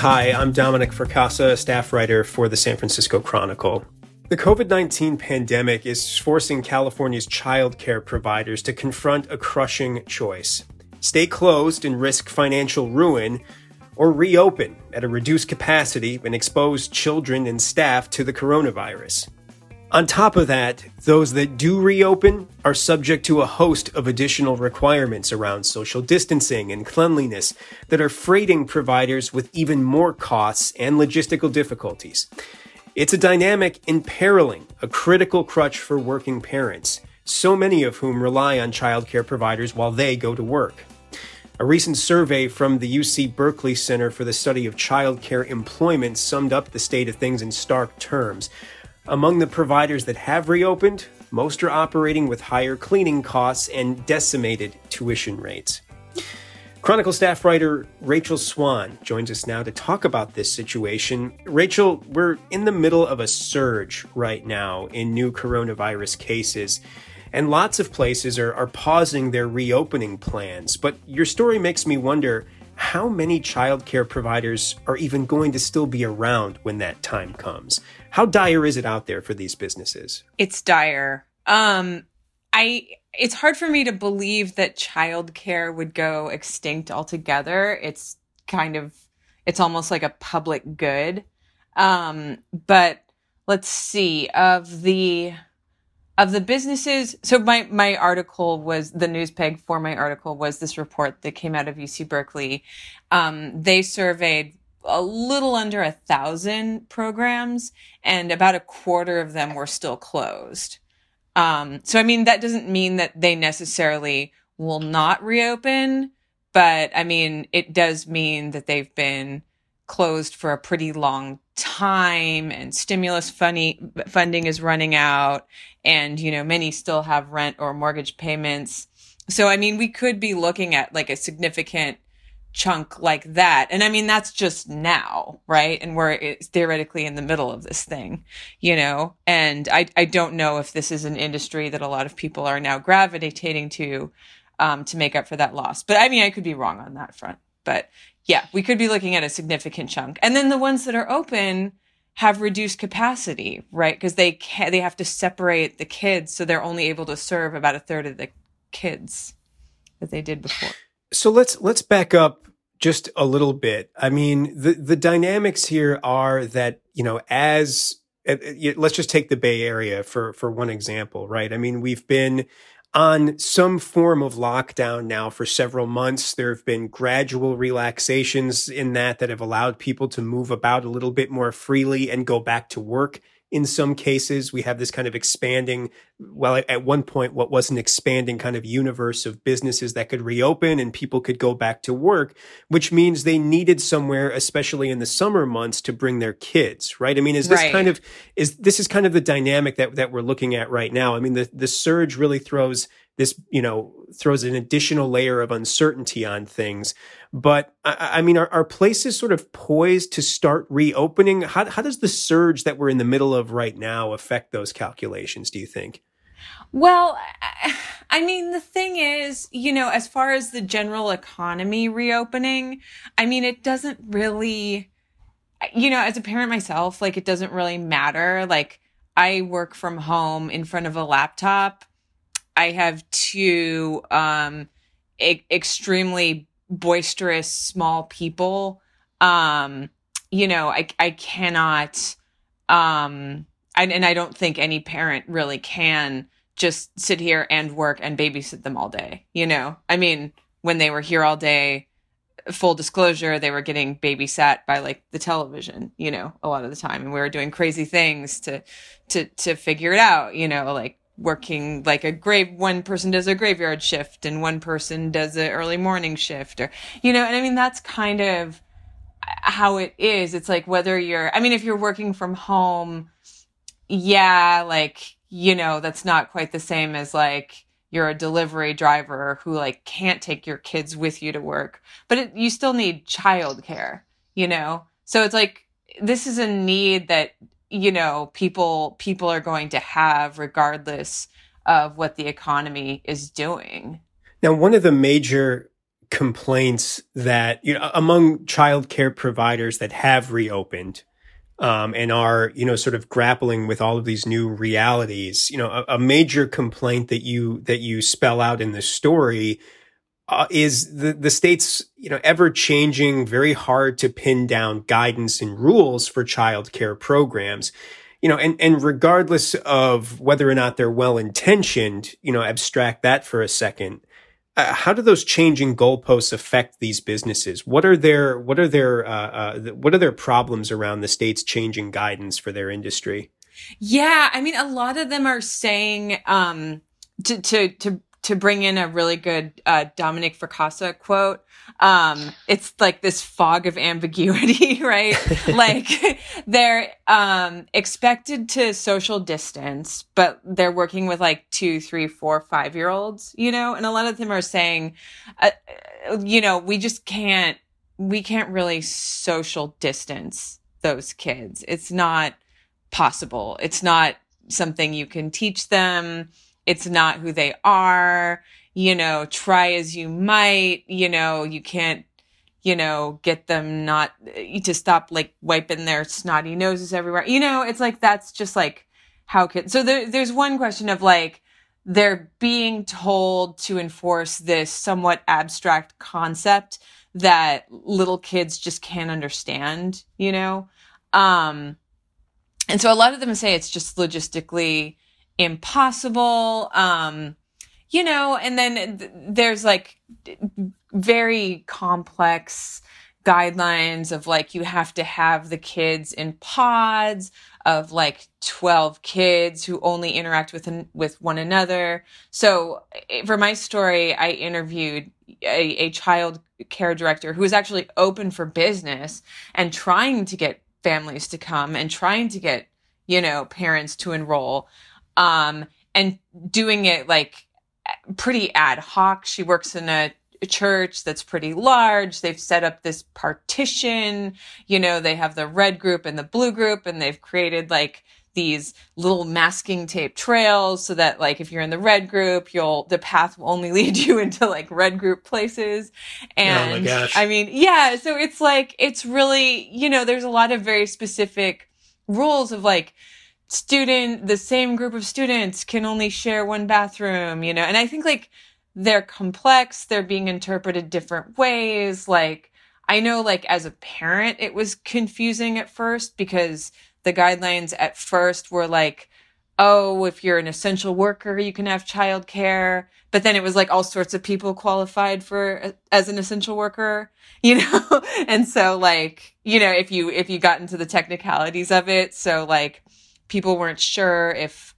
Hi, I'm Dominic Fracassa, staff writer for the San Francisco Chronicle. The COVID 19 pandemic is forcing California's childcare providers to confront a crushing choice stay closed and risk financial ruin, or reopen at a reduced capacity and expose children and staff to the coronavirus. On top of that, those that do reopen are subject to a host of additional requirements around social distancing and cleanliness that are freighting providers with even more costs and logistical difficulties. It's a dynamic imperiling a critical crutch for working parents, so many of whom rely on childcare providers while they go to work. A recent survey from the UC Berkeley Center for the Study of Childcare Employment summed up the state of things in stark terms. Among the providers that have reopened, most are operating with higher cleaning costs and decimated tuition rates. Chronicle staff writer Rachel Swan joins us now to talk about this situation. Rachel, we're in the middle of a surge right now in new coronavirus cases, and lots of places are, are pausing their reopening plans. But your story makes me wonder how many childcare providers are even going to still be around when that time comes? How dire is it out there for these businesses? It's dire. Um, I it's hard for me to believe that childcare would go extinct altogether. It's kind of it's almost like a public good. Um, but let's see of the of the businesses so my my article was the news peg for my article was this report that came out of uc berkeley um, they surveyed a little under a thousand programs and about a quarter of them were still closed. Um, so, I mean, that doesn't mean that they necessarily will not reopen, but I mean, it does mean that they've been closed for a pretty long time and stimulus funny, funding is running out and, you know, many still have rent or mortgage payments. So, I mean, we could be looking at like a significant chunk like that. And I mean, that's just now, right? And we're theoretically in the middle of this thing, you know? And I, I don't know if this is an industry that a lot of people are now gravitating to, um, to make up for that loss. But I mean, I could be wrong on that front. But yeah, we could be looking at a significant chunk. And then the ones that are open have reduced capacity, right? Because they can they have to separate the kids. So they're only able to serve about a third of the kids that they did before. So let's let's back up just a little bit. I mean, the the dynamics here are that you know as uh, uh, let's just take the Bay Area for for one example, right? I mean, we've been on some form of lockdown now for several months. There have been gradual relaxations in that that have allowed people to move about a little bit more freely and go back to work in some cases. We have this kind of expanding, well, at one point, what was an expanding kind of universe of businesses that could reopen and people could go back to work, which means they needed somewhere, especially in the summer months, to bring their kids, right? I mean, is this right. kind of, is this is kind of the dynamic that, that we're looking at right now? I mean, the, the surge really throws this, you know, throws an additional layer of uncertainty on things. But I, I mean, are, are, places sort of poised to start reopening? How, how does the surge that we're in the middle of right now affect those calculations, do you think? Well, I mean, the thing is, you know, as far as the general economy reopening, I mean, it doesn't really, you know, as a parent myself, like, it doesn't really matter. Like, I work from home in front of a laptop. I have two um, e- extremely boisterous small people. Um you know i i cannot um and i don't think any parent really can just sit here and work and babysit them all day you know? I mean when they were here all day full disclosure they were getting babysat by like the television you know a lot of the time. And we were doing crazy things to to to figure it out you know like working like a grave one person does a graveyard shift and one person does an early morning shift or you know and i mean that's kind of how it is. It's like whether you're i mean if you're working from home yeah like you know that's not quite the same as like you're a delivery driver who like can't take your kids with you to work but it, you still need childcare you know? So it's like this is a need that you know people people are going to have regardless of what the economy is doing now one of the major complaints that you know among childcare providers that have reopened um, and are you know sort of grappling with all of these new realities. You know, a, a major complaint that you that you spell out in the story uh, is the the state's you know ever changing, very hard to pin down guidance and rules for childcare programs. You know, and and regardless of whether or not they're well intentioned, you know, abstract that for a second. Uh, how do those changing goalposts affect these businesses? What are their what are their uh, uh, what are their problems around the state's changing guidance for their industry? Yeah, I mean, a lot of them are saying um, to to to to bring in a really good uh, Dominic Fracassa quote. Um, it's like this fog of ambiguity, right? like they're um, expected to social distance, but they're working with like two, three, four, five year olds, you know, and a lot of them are saying, uh, you know, we just can't, we can't really social distance those kids. It's not possible. It's not something you can teach them it's not who they are. You know, try as you might, you know, you can't, you know, get them not to stop like wiping their snotty noses everywhere. You know, it's like that's just like how kids. So there, there's one question of like, they're being told to enforce this somewhat abstract concept that little kids just can't understand, you know? Um, and so a lot of them say it's just logistically impossible. Um, you know, and then th- there's like very complex guidelines of like you have to have the kids in pods of like 12 kids who only interact with with one another. So for my story, I interviewed a, a child care director who was actually open for business and trying to get families to come and trying to get, you know, parents to enroll um, and doing it like pretty ad hoc. She works in a church that's pretty large. They've set up this partition. You know, they have the red group and the blue group, and they've created like these little masking tape trails so that like if you're in the red group you'll the path will only lead you into like red group places and oh i mean yeah so it's like it's really you know there's a lot of very specific rules of like student, the same group of students can only share one bathroom, you know? And I think like they're complex, they're being interpreted different ways. Like, I know like as a parent, it was confusing at first because the guidelines at first were like, oh, if you're an essential worker, you can have childcare. But then it was like all sorts of people qualified for uh, as an essential worker, you know? and so like, you know, if you, if you got into the technicalities of it, so like, people weren't sure if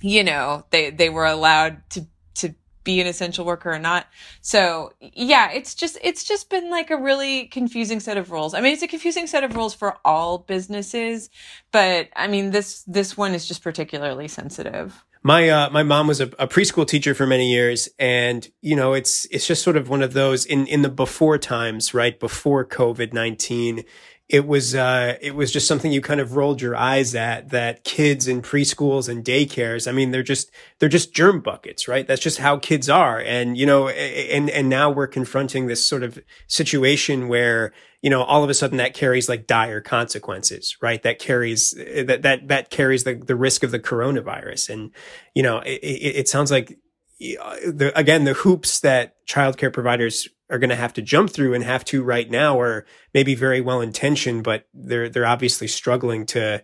you know they they were allowed to to be an essential worker or not. So yeah, it's just it's just been like a really confusing set of rules. I mean, it's a confusing set of rules for all businesses, but I mean this this one is just particularly sensitive. My uh, my mom was a, a preschool teacher for many years, and you know it's it's just sort of one of those in in the before times, right before COVID nineteen it was uh, it was just something you kind of rolled your eyes at that kids in preschools and daycares i mean they're just they're just germ buckets right? That's just how kids are. And you know and and now we're confronting this sort of situation where you know all of a sudden that carries like dire consequences right? That carries that that that carries the the risk of the coronavirus. And you know it, it, it sounds like the, again the hoops that childcare providers are going to have to jump through and have to right now are maybe very well intentioned, but they're they're obviously struggling to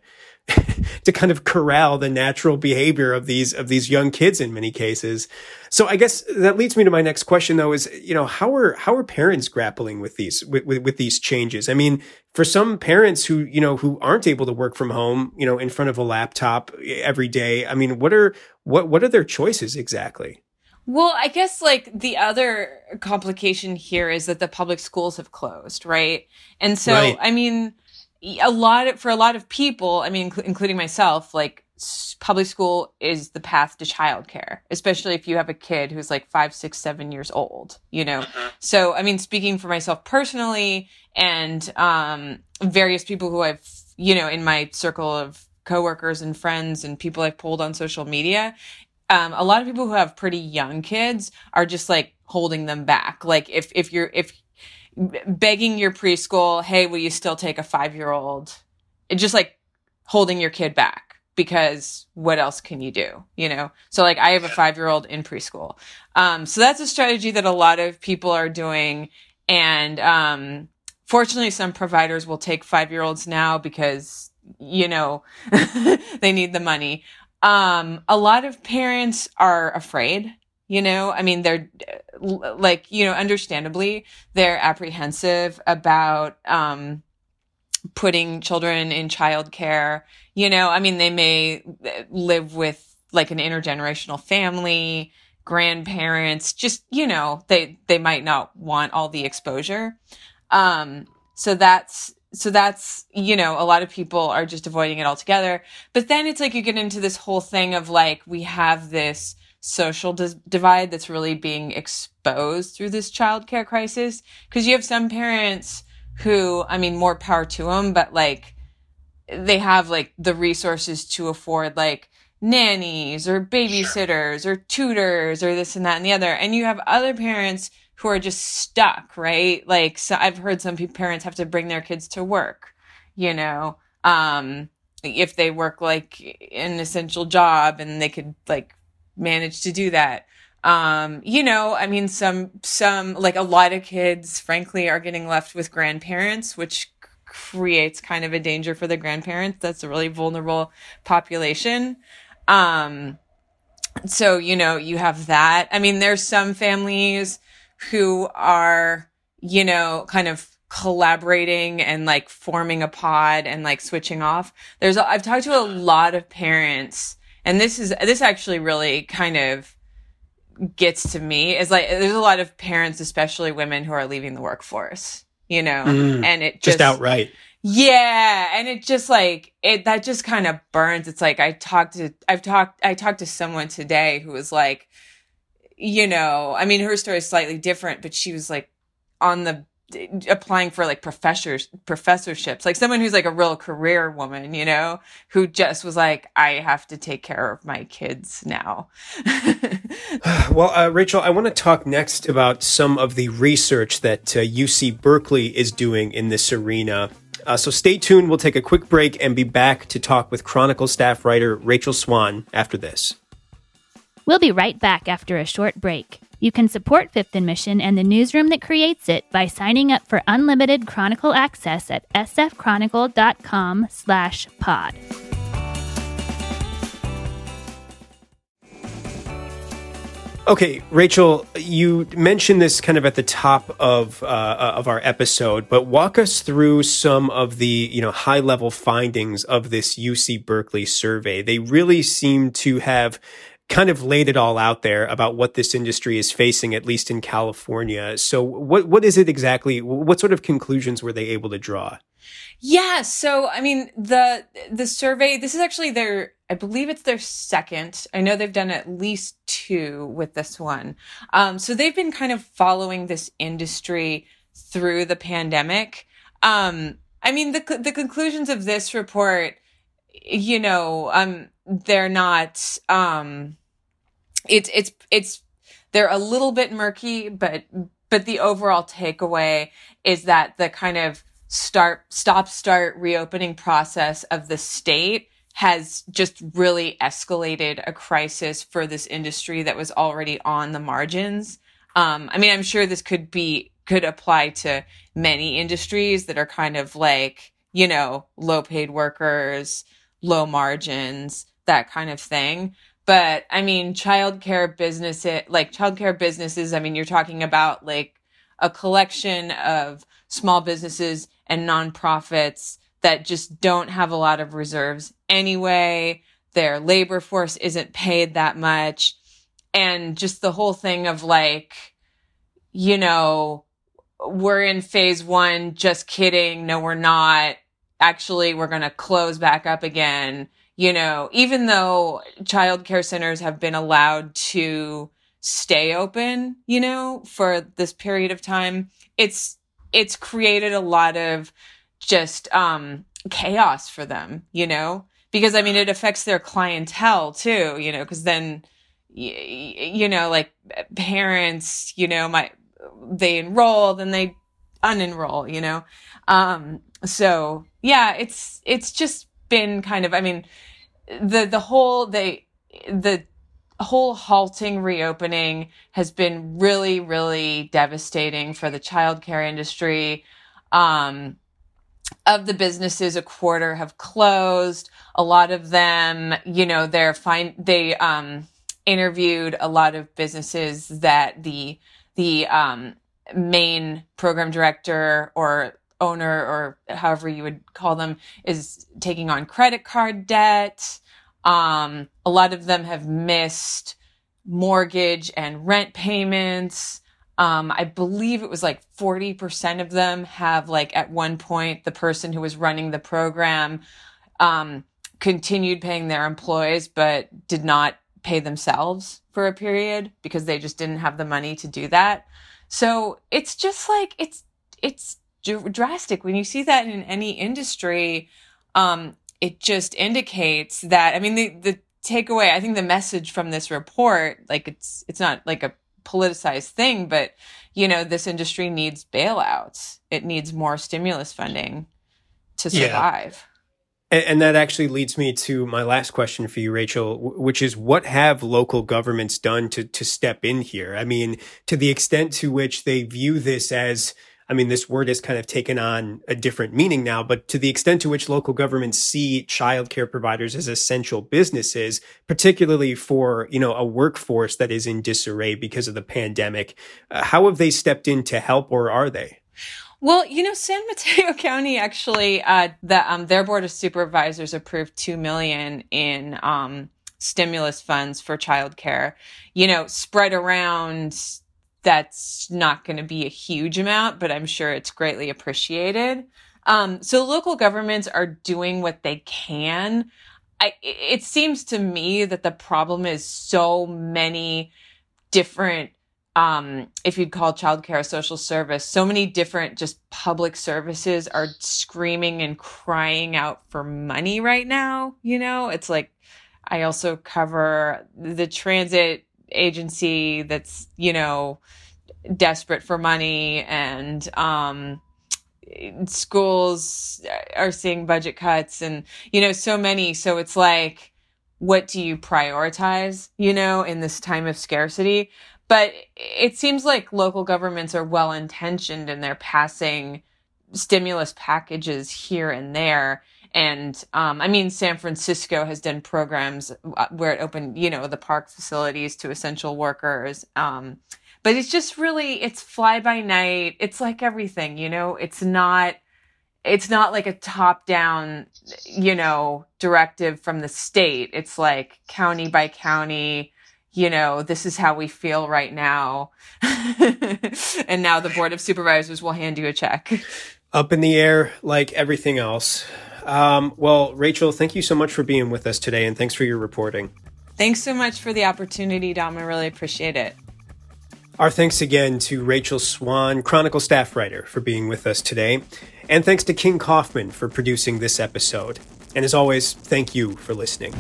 to kind of corral the natural behavior of these of these young kids in many cases. So I guess that leads me to my next question though is you know how are how are parents grappling with these with, with, with these changes? I mean, for some parents who you know who aren't able to work from home, you know, in front of a laptop every day, I mean, what are what what are their choices exactly? Well, I guess like the other complication here is that the public schools have closed, right? And so, right. I mean, a lot of, for a lot of people, I mean, including myself, like public school is the path to childcare, especially if you have a kid who's like five, six, seven years old, you know? Uh-huh. So, I mean, speaking for myself personally and, um, various people who I've, you know, in my circle of coworkers and friends and people I've pulled on social media, um, a lot of people who have pretty young kids are just like holding them back. Like if if you're if begging your preschool, hey, will you still take a five year old? It's just like holding your kid back because what else can you do? You know? So like I have a five year old in preschool. Um, so that's a strategy that a lot of people are doing. And, um, fortunately some providers will take five year olds now because, you know, they need the money. Um, a lot of parents are afraid you know? I mean they're like you know understandably they're apprehensive about um putting children in childcare. You know i mean they may live with like an intergenerational family grandparents just you know they they might not want all the exposure. Um so that's so that's you know a lot of people are just avoiding it altogether but then it's like you get into this whole thing of like we have this social dis- divide that's really being exposed through this childcare crisis. Because you have some parents who, I mean, more power to them, but like they have like the resources to afford like nannies or babysitters or tutors or this and that and the other. And you have other parents who are just stuck, right? Like, so I've heard some parents have to bring their kids to work, you know, um, if they work like an essential job and they could like manage to do that. Um, you know, I mean, some, some, like a lot of kids, frankly, are getting left with grandparents, which creates kind of a danger for the grandparents. That's a really vulnerable population. Um, so, you know, you have that. I mean, there's some families who are, you know, kind of collaborating and like forming a pod and like switching off. There's, I've talked to a lot of parents and this is this actually really kind of gets to me is like there's a lot of parents especially women who are leaving the workforce you know? Mm, and it just, just outright. Yeah and it just like it that just kind of burns. It's like i talked to i've talked i talked to someone today who was like you know i mean her story is slightly different but she was like on the applying for like professors professorships like someone who's like a real career woman you know who just was like i have to take care of my kids now. Well uh, rachel i want to talk next about some of the research that uh, uc berkeley is doing in this arena. Uh, so stay tuned. We'll take a quick break and be back to talk with chronicle staff writer rachel swan after this we'll be right back after a short break you can support Fifth and Mission and the newsroom that creates it by signing up for unlimited Chronicle access at sfchronicle.com slash pod. Okay, Rachel, you mentioned this kind of at the top of uh, of our episode, but walk us through some of the you know high level findings of this UC Berkeley survey. They really seem to have kind of laid it all out there about what this industry is facing, at least in California. So, what what is it exactly? What sort of conclusions were they able to draw? Yeah, so I mean the the survey. This is actually their, I believe it's their second. I know they've done at least two with this one. Um, so they've been kind of following this industry through the pandemic. Um, I mean the the conclusions of this report, you know, um, they're not um it's it's it's they're a little bit murky but but the overall takeaway is that the kind of start stop start reopening process of the state has just really escalated a crisis for this industry that was already on the margins. Um, i mean i'm sure this could be could apply to many industries that are kind of like you know low paid workers low margins that kind of thing. But I mean, childcare business, like childcare businesses, I mean, you're talking about like a collection of small businesses and nonprofits that just don't have a lot of reserves anyway. Their labor force isn't paid that much. And just the whole thing of like, you know, we're in phase one, just kidding. No, we're not. Actually, we're going to close back up again you know, even though child care centers have been allowed to stay open, you know, for this period of time, it's it's created a lot of just um chaos for them, you know? Because I mean it affects their clientele too, you know, cuz then you know, like parents, you know, my, they enroll, then they unenroll, you know? Um, so yeah, it's, it's just been kind of, I mean, the, the whole, they, the whole halting reopening has been really, really devastating for the childcare industry. Um, of the businesses, a quarter have closed. A lot of them, you know, they're fine. They, um, interviewed a lot of businesses that the the um, main program director or owner or however you would call them is taking on credit card debt. Um, a lot of them have missed mortgage and rent payments. Um, I believe it was like 40% of them have like at one point the person who was running the program um, continued paying their employees but did not pay themselves for a period because they just didn't have the money to do that. So it's just like it's it's drastic when you see that in any industry. Um, it just indicates that. I mean, the the takeaway. I think the message from this report, like it's it's not like a politicized thing, but you know, this industry needs bailouts. It needs more stimulus funding to survive. And, and, that actually leads me to my last question for you, Rachel, which is what have local governments done to, to step in here? I mean, to the extent to which they view this as, I mean, this word has kind of taken on a different meaning now, but to the extent to which local governments see childcare providers as essential businesses, particularly for, you know, a workforce that is in disarray because of the pandemic, uh, how have they stepped in to help or are they? Well, you know, San Mateo County actually, uh, the, um, their board of supervisors approved two million in um, stimulus funds for childcare. You know, spread around, that's not going to be a huge amount, but I'm sure it's greatly appreciated. Um, so local governments are doing what they can. I, it seems to me that the problem is so many different um, if you'd call childcare a social service, so many different just public services are screaming and crying out for money right now. You know, it's like I also cover the transit agency that's, you know, desperate for money and, um, schools are seeing budget cuts and, you know, so many. So it's like, what do you prioritize, you know, in this time of scarcity? But it seems like local governments are well intentioned and they're passing stimulus packages here and there. And um, I mean, San Francisco has done programs uh, where it opened, you know, the park facilities to essential workers. Um, but it's just really, it's fly by night. It's like everything, you know, it's not, it's not like a top down, you know, directive from the state. It's like county by county you know, this is how we feel right now. and now the board of supervisors will hand you a check. Up in the air like everything else. Um, well, Rachel, thank you so much for being with us today and thanks for your reporting. Thanks so much for the opportunity, Dom. I really appreciate it. Our thanks again to Rachel Swan, Chronicle staff writer, for being with us today. And thanks to King Kaufman for producing this episode. And as always, thank you for listening.